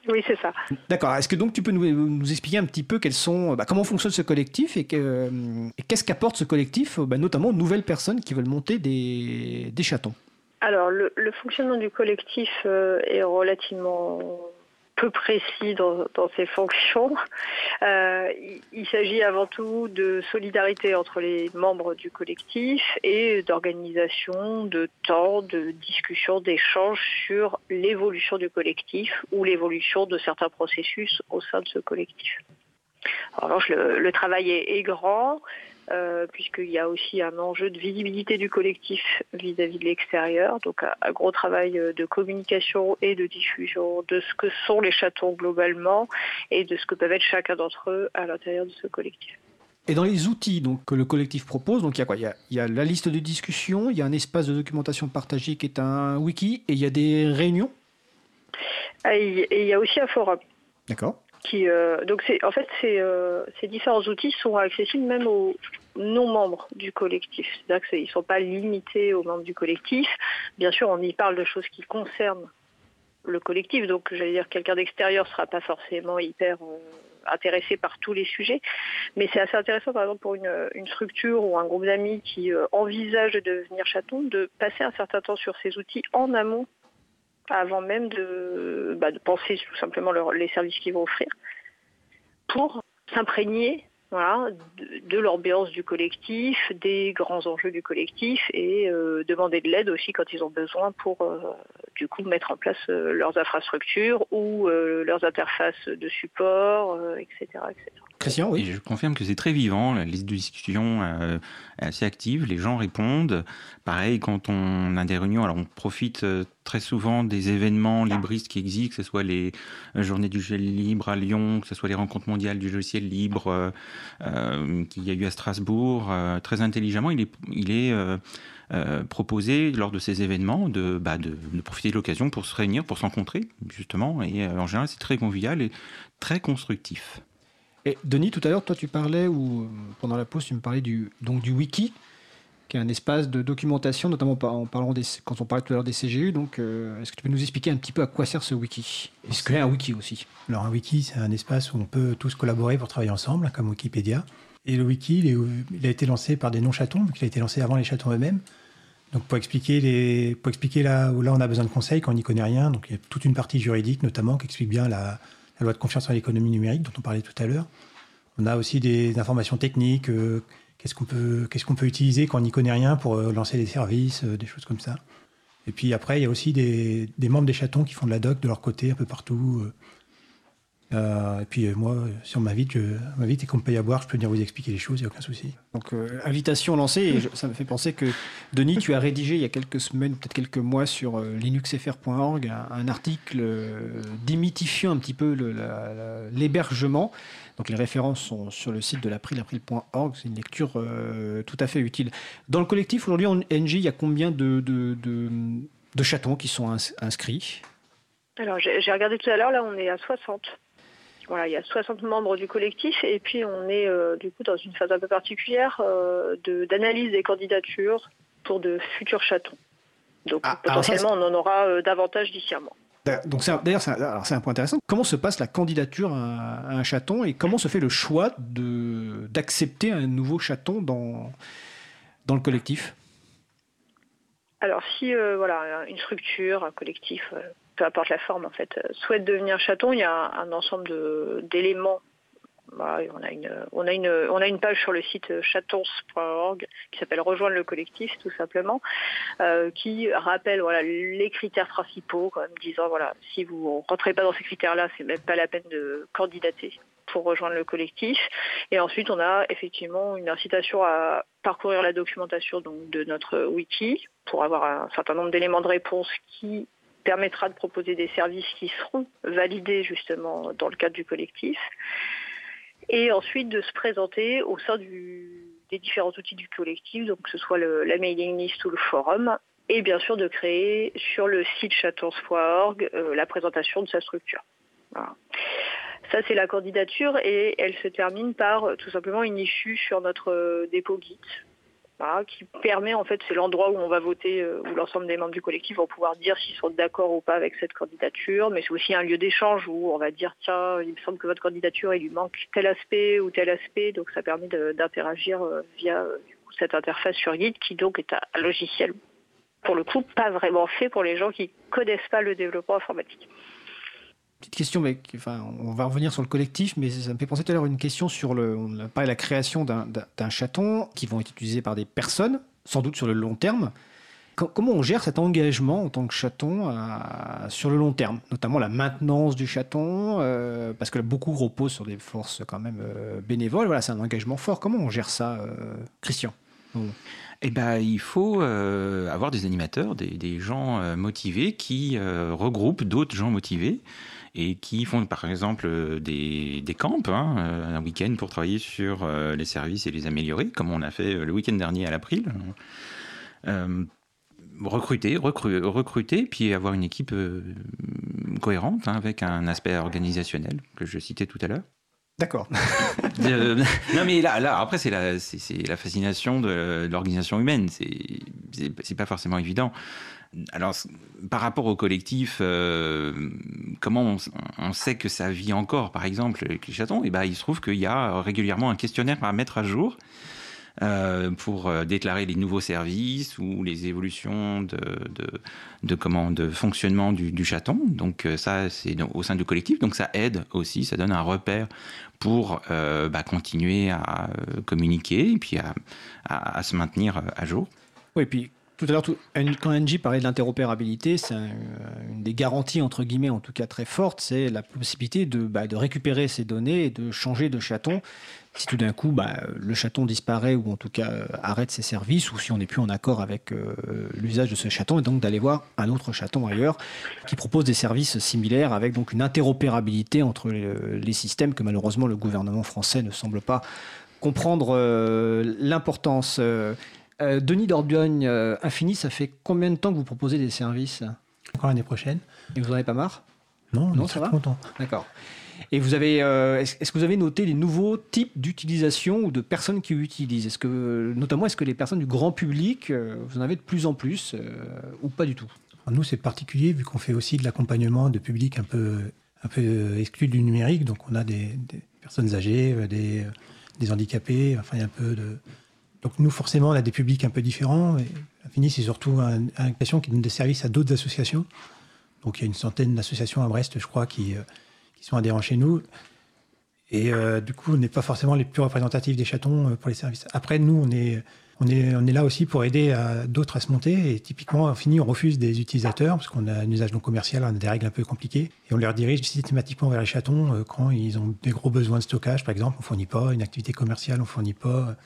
Oui, c'est ça. D'accord. Est-ce que donc tu peux nous, expliquer un petit peu quels sont, bah, comment fonctionne ce collectif et, qu'est-ce qu'apporte ce collectif, bah, notamment aux nouvelles personnes qui veulent monter des, chatons? Alors, le, fonctionnement du collectif euh, est relativement peu précis dans, ses fonctions. Euh, il, s'agit avant tout de solidarité entre les membres du collectif et d'organisation de temps, de discussion, d'échange sur l'évolution du collectif ou l'évolution de certains processus au sein de ce collectif. Alors, le travail est grand. Euh, puisqu'il y a aussi un enjeu de visibilité du collectif vis-à-vis de l'extérieur. Donc un, gros travail euh, de communication et de diffusion de ce que sont les chatons globalement et de ce que peuvent être chacun d'entre eux à l'intérieur de ce collectif. Et dans les outils donc, que le collectif propose, donc il y a quoi? Il y a, la liste de discussion, il y a un espace de documentation partagée qui est un wiki, et il y a des réunions? Ah, Et il y a aussi un forum. D'accord. Qui, euh, donc en fait, ces, ces, différents outils sont accessibles même aux, non-membres du collectif. C'est-à-dire qu'ils ne sont pas limités aux membres du collectif. Bien sûr, on y parle de choses qui concernent le collectif, donc j'allais dire quelqu'un d'extérieur ne sera pas forcément hyper euh, intéressé par tous les sujets, mais c'est assez intéressant par exemple pour une, structure ou un groupe d'amis qui euh, envisage de devenir chaton, de passer un certain temps sur ces outils en amont, avant même de, bah, penser tout simplement les services qu'ils vont offrir, pour s'imprégner voilà, de, l'ambiance du collectif, des grands enjeux du collectif et euh, demander de l'aide aussi quand ils ont besoin pour euh, du coup mettre en place euh, leurs infrastructures ou leurs interfaces de support, etc., etc. Christian, oui. je confirme que c'est très vivant, la liste de discussion euh, est assez active, les gens répondent. Pareil, quand on a des réunions, alors on profite euh, très souvent des événements libristes qui existent, que ce soit les euh, journées du gel libre à Lyon, que ce soit les rencontres mondiales du logiciel libre qu'il y a eu à Strasbourg. très intelligemment, il est, il est proposé lors de ces événements de, bah, de, de profiter de l'occasion pour se réunir, pour se rencontrer, justement. Et en général, c'est très convivial et très constructif. Et Denis, tout à l'heure, toi, tu parlais, ou euh, pendant la pause, tu me parlais du, donc, du wiki, qui est un espace de documentation, notamment en parlant quand on parlait tout à l'heure des CGU. Donc, euh, est-ce que tu peux nous expliquer un petit peu à quoi sert ce wiki? Est-ce qu'il y a un wiki aussi? Alors, un wiki, c'est un espace où on peut tous collaborer pour travailler ensemble, comme Wikipédia. Et le wiki, il, a été lancé par des non-chatons, donc il a été lancé avant les chatons eux-mêmes. Donc pour expliquer, les, pour expliquer là où là on a besoin de conseils quand on n'y connaît rien, donc il y a toute une partie juridique notamment qui explique bien la, la loi de confiance en l'économie numérique dont on parlait tout à l'heure. On a aussi des informations techniques, euh, qu'est-ce qu'on peut, qu'est-ce qu'on peut utiliser quand on n'y connaît rien pour euh, lancer des services, euh, des choses comme ça. Et puis après, il y a aussi des, membres des chatons qui font de la doc de leur côté un peu partout. Euh, et puis euh, moi, si on m'invite, je m'invite et qu'on me paye à boire, je peux venir vous expliquer les choses, il n'y a aucun souci. Donc, euh, invitation lancée, et je- ça me fait penser que Denis, tu as rédigé il y a quelques semaines, peut-être quelques mois, sur euh, linuxfr.org, un, un article euh, démythifiant un petit peu l'hébergement. Donc, les références sont sur le site de l'April, april.org. C'est une lecture euh, tout à fait utile. Dans le collectif, aujourd'hui, en NG, il y a combien de, de, de- de chatons qui sont ins- inscrits? Alors, j'ai j'ai regardé tout à l'heure, là, on est à 60. Voilà, il y a 60 membres du collectif et puis on est euh, du coup dans une phase un peu particulière euh, de- d'analyse des candidatures pour de futurs chatons. Donc Ah, ça, potentiellement, on en aura euh, davantage d'ici un mois. D'ailleurs, Donc c'est un- d'ailleurs c'est un, point intéressant. Comment se passe la candidature à, à un chaton et comment se fait le choix d'accepter un nouveau chaton dans dans le collectif? Alors si euh, voilà une structure, un collectif, euh, peu importe la forme en fait, euh, souhaite devenir chaton, il y a un, ensemble d'éléments. Et on, a une, on, a une, on a une page sur le site euh, chatons.org qui s'appelle Rejoindre le collectif tout simplement, euh, qui rappelle voilà, les critères principaux, quand disant voilà, si vous ne rentrez pas dans ces critères-là, c'est même pas la peine de candidater pour rejoindre le collectif. Et ensuite, on a effectivement une incitation à parcourir la documentation donc, de notre wiki pour avoir un certain nombre d'éléments de réponse qui permettra de proposer des services qui seront validés justement dans le cadre du collectif. Et ensuite de se présenter au sein des différents outils du collectif, donc que ce soit la mailing list ou le forum, et bien sûr de créer sur le site chatons.org euh, la présentation de sa structure. Ça, c'est la candidature et elle se termine par euh, tout simplement une issue sur notre euh, dépôt Git. Qui permet, en fait, c'est l'endroit où on va voter, euh, où l'ensemble des membres du collectif vont pouvoir dire s'ils sont d'accord ou pas avec cette candidature, mais c'est aussi un lieu d'échange où on va dire, tiens, il me semble que votre candidature, il lui manque tel aspect ou tel aspect, donc ça permet d'interagir euh, via euh, cette interface sur Git, qui donc est un logiciel, pour le coup, pas vraiment fait pour les gens qui connaissent pas le développement informatique. Petite question, mais enfin, on va revenir sur le collectif, mais ça me fait penser tout à l'heure une question sur le, on a parlé de la création d'un- chaton qui vont être utilisés par des personnes, sans doute sur le long terme. Co- Comment on gère cet engagement en tant que chaton à- sur le long terme, notamment la maintenance du chaton, euh, parce que beaucoup reposent sur des forces quand même euh, bénévoles. Voilà, c'est un engagement fort. Comment on gère ça, euh, Christian? Eh ben, il faut euh, avoir des animateurs, des, gens euh, motivés qui euh, regroupent d'autres gens motivés et qui font par exemple euh, des, des camps, hein, euh, un week-end pour travailler sur euh, les services et les améliorer, comme on a fait le week-end dernier à l'April. Euh, recruter, recru- recruter, puis avoir une équipe euh, cohérente hein, avec un aspect organisationnel que je citais tout à l'heure. D'accord. Euh, non mais là, là après c'est la, la fascination de, l'organisation humaine. C'est pas forcément évident. Alors par rapport au collectif, euh, comment on, sait que ça vit encore, par exemple, avec les chatons? Et ben il se trouve qu'il y a régulièrement un questionnaire à mettre à jour. euh, pour euh, déclarer les nouveaux services ou les évolutions de, comment, de fonctionnement du, chaton. Donc ça, c'est au sein du collectif. Donc ça aide aussi, ça donne un repère pour bah, continuer à communiquer et puis à, à- se maintenir à jour. Oui, puis tout à l'heure, quand NG parlait de l'interopérabilité, c'est un- une des garanties, entre guillemets, en tout cas très forte, c'est la possibilité de, bah, de récupérer ces données et de changer de chaton. Si tout d'un coup, bah, le chaton disparaît ou en tout cas euh, arrête ses services, ou si on n'est plus en accord avec euh, l'usage de ce chaton, et donc d'aller voir un autre chaton ailleurs qui propose des services similaires avec donc une interopérabilité entre les, systèmes que malheureusement le gouvernement français ne semble pas comprendre euh, l'importance. Euh, euh, Denis Dordogne, euh, Infini, ça fait combien de temps que vous proposez des services Encore l'année prochaine. Et vous n'en avez pas marre? Non, on Non, ça va content. D'accord. Et vous avez, euh, est-ce que vous avez noté les nouveaux types d'utilisation ou de personnes qui utilisent? Est-ce que, notamment, est-ce que les personnes du grand public, vous en avez de plus en plus ou pas du tout? Alors, nous, c'est particulier vu qu'on fait aussi de l'accompagnement de publics un peu, un peu exclus du numérique. Donc, on a des, des personnes âgées, des, des handicapés. Enfin, il y a un peu de. Donc, nous, forcément, on a des publics un peu différents. Infini, c'est surtout un- une association qui donne des services à d'autres associations. Donc, il y a une centaine d'associations à Brest, je crois, qui, euh, sont adhérents chez nous. Et euh, du coup, on n'est pas forcément les plus représentatifs des chatons euh, pour les services. Après, nous, on est, là aussi pour aider d'autres à se monter. Et typiquement, on finit, on refuse des utilisateurs parce qu'on a un usage non commercial, on a des règles un peu compliquées. Et on les redirige systématiquement vers les chatons quand ils ont des gros besoins de stockage, par exemple. On ne fournit pas une activité commerciale, on ne fournit pas.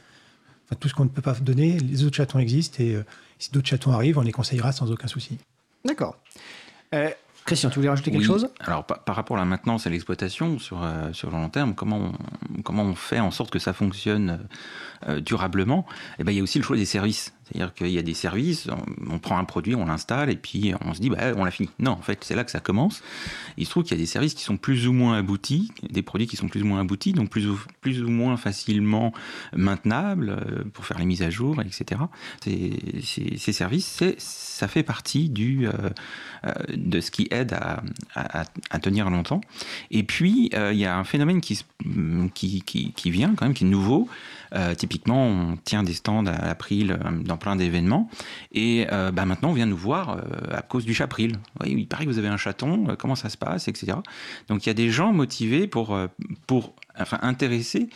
Enfin, tout ce qu'on ne peut pas donner, les autres chatons existent. Et euh, si d'autres chatons arrivent, on les conseillera sans aucun souci. D'accord. Euh, Christian, tu voulais rajouter quelque chose? Alors, par, rapport à la maintenance et l'exploitation sur, sur le long terme, comment on, comment on fait en sorte que ça fonctionne durablement? Eh ben, Il y a aussi le choix des services. C'est-à-dire qu'il y a des services, on, prend un produit, on l'installe et puis on se dit, bah, on l'a fini. Non, en fait, c'est là que ça commence. Il se trouve qu'il y a des services qui sont plus ou moins aboutis, des produits qui sont plus ou moins aboutis, donc plus ou, plus ou moins facilement maintenables euh, pour faire les mises à jour, etc. Ces, ces services, ça fait partie euh, euh, de ce qui aide à, tenir longtemps. Et puis, il y a un phénomène qui, qui, qui, vient quand même, qui est nouveau. Typiquement, on tient des stands à April dans plein d'événements. Et euh, bah, maintenant, on vient nous voir euh, à cause du chapril. Oui, il paraît que vous avez un chaton, euh, comment ça se passe, etc. Donc il y a des gens motivés pour, pour enfin intéressés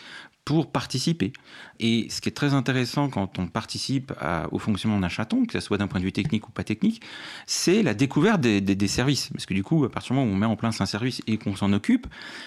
pour participer. Et ce qui est très intéressant quand on participe au fonctionnement d'un chaton, que ce soit d'un point de vue technique ou pas technique, c'est la découverte des, services. Parce que du coup, à partir du moment où on met en place un service et qu'on s'en occupe,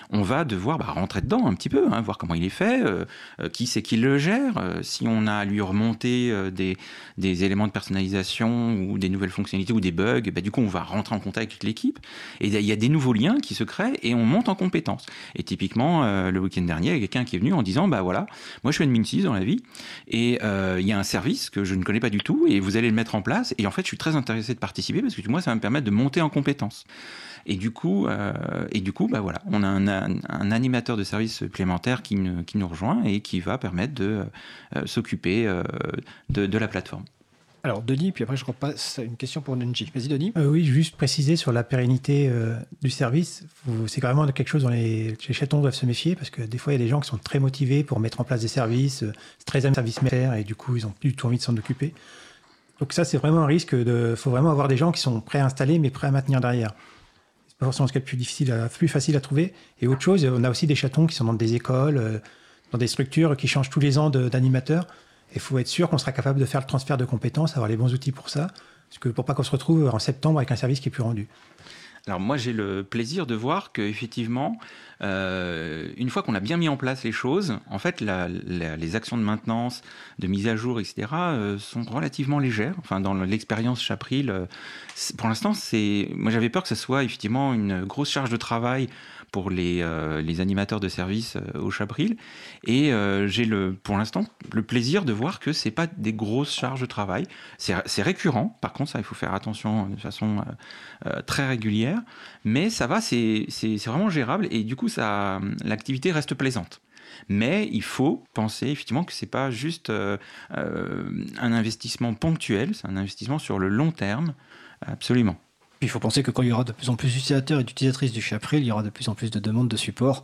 on va devoir bah, rentrer dedans un petit peu, hein, voir comment il est fait, euh, euh, qui c'est qui le gère, euh, si on a à lui remonter des, éléments de personnalisation ou des nouvelles fonctionnalités ou des bugs, bah, du coup, on va rentrer en contact avec l'équipe. Et il y a des nouveaux liens qui se créent et on monte en compétences. Et typiquement, le week-end dernier, il y a quelqu'un qui est venu en disant, bah voilà, moi je fais une Dans la vie et euh, il y a un service que je ne connais pas du tout et vous allez le mettre en place et en fait je suis très intéressé de participer parce que moi ça va me permettre de monter en compétences. Et du coup, euh, et du coup, bah voilà, on a un, animateur de service supplémentaire qui, qui, nous rejoint et qui va permettre de euh, s'occuper de la plateforme. Alors, Denis, puis après, je repasse une question pour Nenji. Vas-y, Denis. Euh, oui, juste préciser sur la pérennité euh, du service. C'est vraiment quelque chose dont les, chatons doivent se méfier parce que des fois, il y a des gens qui sont très motivés pour mettre en place des services, euh, très un service militaire et du coup, ils n'ont plus du tout envie de s'en occuper. Donc, ça, c'est vraiment un risque. Il faut vraiment avoir des gens qui sont prêts à installer mais prêts à maintenir derrière. C'est pas forcément ce qui est le plus difficile, plus facile à trouver. Et autre chose, on a aussi des chatons qui sont dans des écoles, dans des structures qui changent tous les ans d'animateurs. Il faut être sûr qu'on sera capable de faire le transfert de compétences, avoir les bons outils pour ça, parce que pour pas qu'on se retrouve en septembre avec un service qui est plus rendu. Alors moi j'ai le plaisir de voir que effectivement, euh, une fois qu'on a bien mis en place les choses, en fait les actions de maintenance, de mise à jour, etc. Euh, sont relativement légères. Enfin dans l'expérience Chapril, euh, pour l'instant c'est, moi j'avais peur que ce soit effectivement une grosse charge de travail pour les, euh, les animateurs de service euh, au Chabril. Et euh, j'ai pour l'instant le plaisir de voir que c'est pas des grosses charges de travail. C'est récurrent, par contre, ça, il faut faire attention de façon très régulière. Mais ça va, c'est vraiment gérable et du coup, l'activité reste plaisante. Mais il faut penser effectivement que c'est pas juste un investissement ponctuel, c'est un investissement sur le long terme, absolument il faut penser que quand il y aura de plus en plus d'utilisateurs et d'utilisatrices du Chapril, il y aura de plus en plus de demandes de support.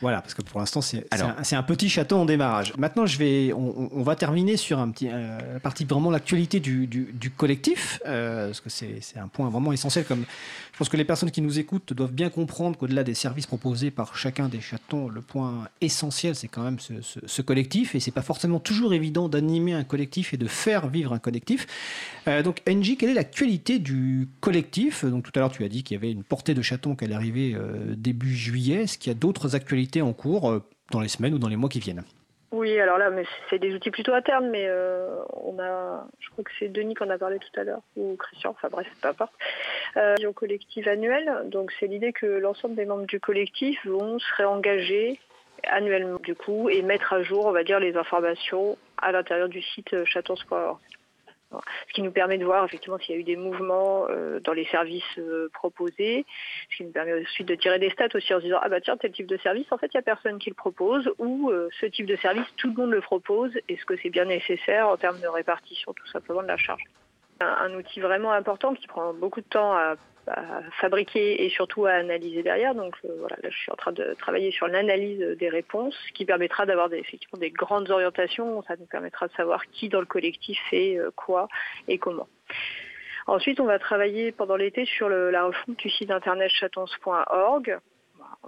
Voilà, parce que pour l'instant, c'est un, petit château en démarrage. Maintenant, je vais, on, va terminer sur un petit, euh, la partie vraiment l'actualité du, du, collectif, euh, parce que c'est un point vraiment essentiel. Comme je pense que les personnes qui nous écoutent doivent bien comprendre qu'au-delà des services proposés par chacun des chatons, le point essentiel, c'est quand même ce, ce, collectif, et c'est pas forcément toujours évident d'animer un collectif et de faire vivre un collectif. Euh, donc, NJ, quelle est l'actualité du collectif? Donc, tout à l'heure, tu as dit qu'il y avait une portée de chatons qui allait arriver début juillet. Est-ce qu'il y a d'autres actualités? En cours euh, dans les semaines ou dans les mois qui viennent oui, alors là, mais c'est des outils plutôt à terme, mais euh, on a, je crois que c'est Denis qui en a parlé tout à l'heure, ou Christian, enfin bref, peu importe. Euh, vision collective annuelle, donc c'est l'idée que l'ensemble des membres du collectif vont se réengager annuellement du coup et mettre à jour, on va dire, les informations à l'intérieur du site chatons.org. Ce qui nous permet de voir effectivement s'il y a eu des mouvements euh, dans les services euh, proposés, ce qui nous permet ensuite de tirer des stats aussi en se disant ah bah tiens tel type de service en fait il n'y a personne qui le propose ou euh, ce type de service tout le monde le propose est-ce que c'est bien nécessaire en termes de répartition tout simplement de la charge? un outil vraiment important qui prend beaucoup de temps à à fabriquer et surtout à analyser derrière. Donc euh, voilà, là je suis en train de travailler sur l'analyse des réponses, qui permettra d'avoir effectivement des grandes orientations. Ça nous permettra de savoir qui dans le collectif fait euh, quoi et comment. Ensuite, on va travailler pendant l'été sur la refonte du site internet chatons.org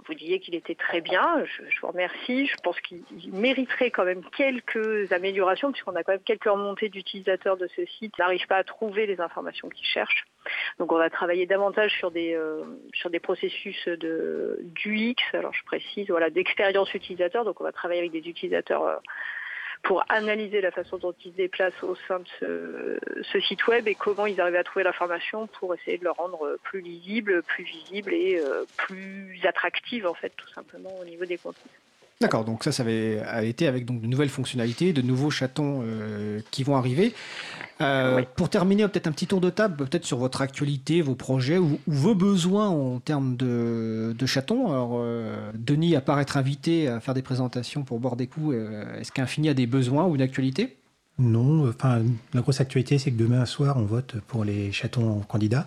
vous disiez qu'il était très bien. Je, vous remercie. Je pense qu'il mériterait quand même quelques améliorations, puisqu'on a quand même quelques remontées d'utilisateurs de ce site qui n'arrivent pas à trouver les informations qu'ils cherchent. Donc on va travailler davantage sur des, euh, sur des processus de, d'UX, alors je précise, voilà, d'expérience utilisateur. Donc on va travailler avec des utilisateurs. Euh, pour analyser la façon dont ils se déplacent au sein de ce, site web et comment ils arrivent à trouver l'information pour essayer de le rendre plus lisible, plus visible et euh, plus attractive en fait tout simplement au niveau des contenus. D'accord, donc ça, ça avait été avec donc de nouvelles fonctionnalités, de nouveaux chatons euh, qui vont arriver. Euh, pour terminer, peut-être un petit tour de table, peut-être sur votre actualité, vos projets ou, vos besoins en termes de, chatons. Alors, euh, Denis, à part être invité à faire des présentations pour boire des coups, est-ce qu'Infini a des besoins ou une actualité Non, enfin, la grosse actualité, c'est que demain soir, on vote pour les chatons candidats.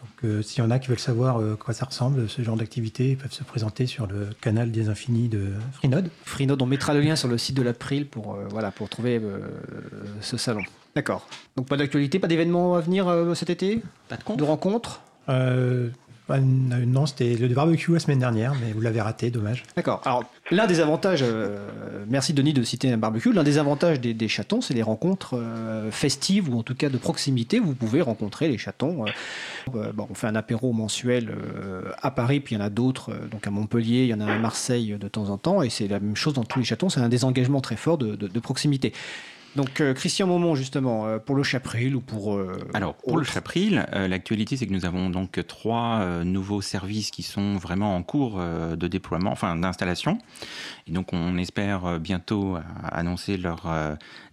Donc, euh, s'il y en a qui veulent savoir euh, quoi ça ressemble, ce genre d'activité, ils peuvent se présenter sur le canal des infinis de Freenode. Freenode, on mettra le lien sur le site de l'April pour, euh, voilà, pour trouver ce salon. D'accord. Donc, pas d'actualité, pas d'événements à venir cet été? Pas de, de rencontres? Non, c'était le barbecue la semaine dernière, mais vous l'avez raté, dommage. D'accord. Alors, l'un des avantages, euh, merci Denis de citer un barbecue, l'un des avantages des, chatons, c'est les rencontres euh, festives ou en tout cas de proximité. Vous pouvez rencontrer les chatons. Euh, bon, on fait un apéro mensuel à Paris, puis il y en a d'autres, donc à Montpellier, il y en a à Marseille de temps en temps, et c'est la même chose dans tous les chatons, c'est un désengagement très fort de proximité. Donc euh, Christian Momont justement euh, pour le Chapril ou pour euh, alors pour le Chapril, l'actualité c'est que nous avons donc trois nouveaux services qui sont vraiment en cours de déploiement, enfin d'installation, et donc on espère bientôt annoncer leur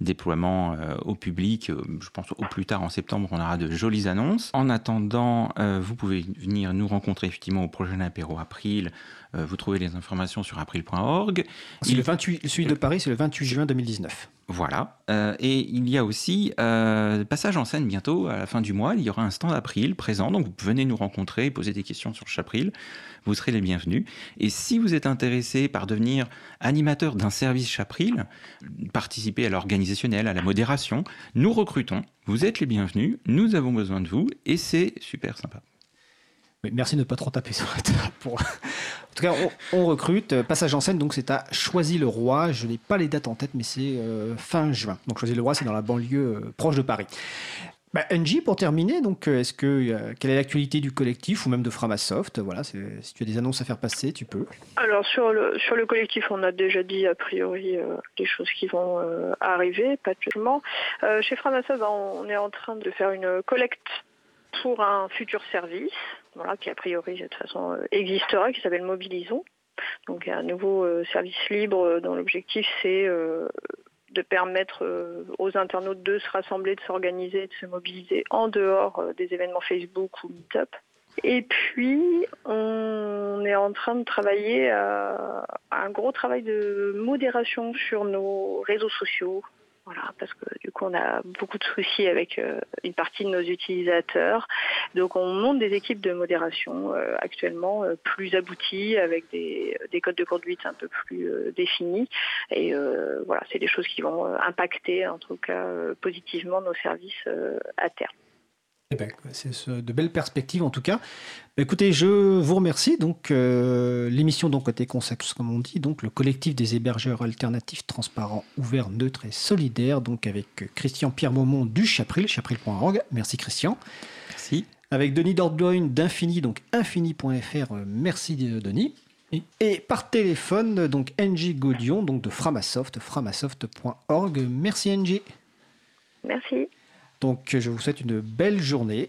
déploiement au public. Je pense au plus tard en septembre on aura de jolies annonces. En attendant, vous pouvez venir nous rencontrer effectivement au prochain apéro April. Vous trouvez les informations sur april.org. Le 28, celui de Paris, c'est le 28 juin 2019. Voilà. Euh, et il y a aussi euh, passage en scène bientôt, à la fin du mois. Il y aura un stand April présent. Donc, vous venez nous rencontrer, poser des questions sur Chapril. Vous serez les bienvenus. Et si vous êtes intéressé par devenir animateur d'un service Chapril, participer à l'organisationnel, à la modération, nous recrutons. Vous êtes les bienvenus. Nous avons besoin de vous. Et c'est super sympa merci de ne pas trop taper sur la table. Pour... En tout cas, on, recrute. Euh, passage en scène, donc c'est à Choisy-le-Roi. Je n'ai pas les dates en tête, mais c'est euh, fin juin. Donc Choisy-le-Roi, c'est dans la banlieue euh, proche de Paris. Bah, NJ, pour terminer, donc, est-ce que, quelle est l'actualité du collectif ou même de Framasoft? Voilà, Si tu as des annonces à faire passer, tu peux. Alors, sur le, sur le collectif, on a déjà dit a priori les choses qui vont arriver, pas seulement. chez Framasoft, ben, on est en train de faire une collecte pour un futur service qui a priori de toute façon euh, existera, qui s'appelle Mobilisons. Donc un nouveau euh, service libre euh, dont l'objectif c'est de permettre aux internautes de se rassembler, de s'organiser, de se mobiliser en dehors des événements Facebook ou Meetup. Et puis, on est en train de travailler à un gros travail de modération sur nos réseaux sociaux, voilà, parce que du coup, on a beaucoup de soucis avec euh, une partie de nos utilisateurs. Donc, on monte des équipes de modération euh, actuellement euh, plus abouties, avec des, des, codes de conduite un peu plus définis. Et voilà, c'est des choses qui vont impacter, en tout cas, positivement nos services à terme. Eh ben, c'est de belles perspectives en tout cas. Bah, écoutez, je vous remercie. Donc, euh, l'émission donc été consacrée, comme on dit, donc le collectif des hébergeurs alternatifs, transparents, ouverts, neutres et solidaires, donc avec Christian Pierre Maumont du Chapril, chapril.org. Merci Christian. Merci. Avec Denis Dordogne d'Infini, donc infini.fr. Merci Denis. Et par téléphone, donc NG Gaudion, donc de Framasoft, framasoft.org. Merci NG. Merci. Donc je vous souhaite une belle journée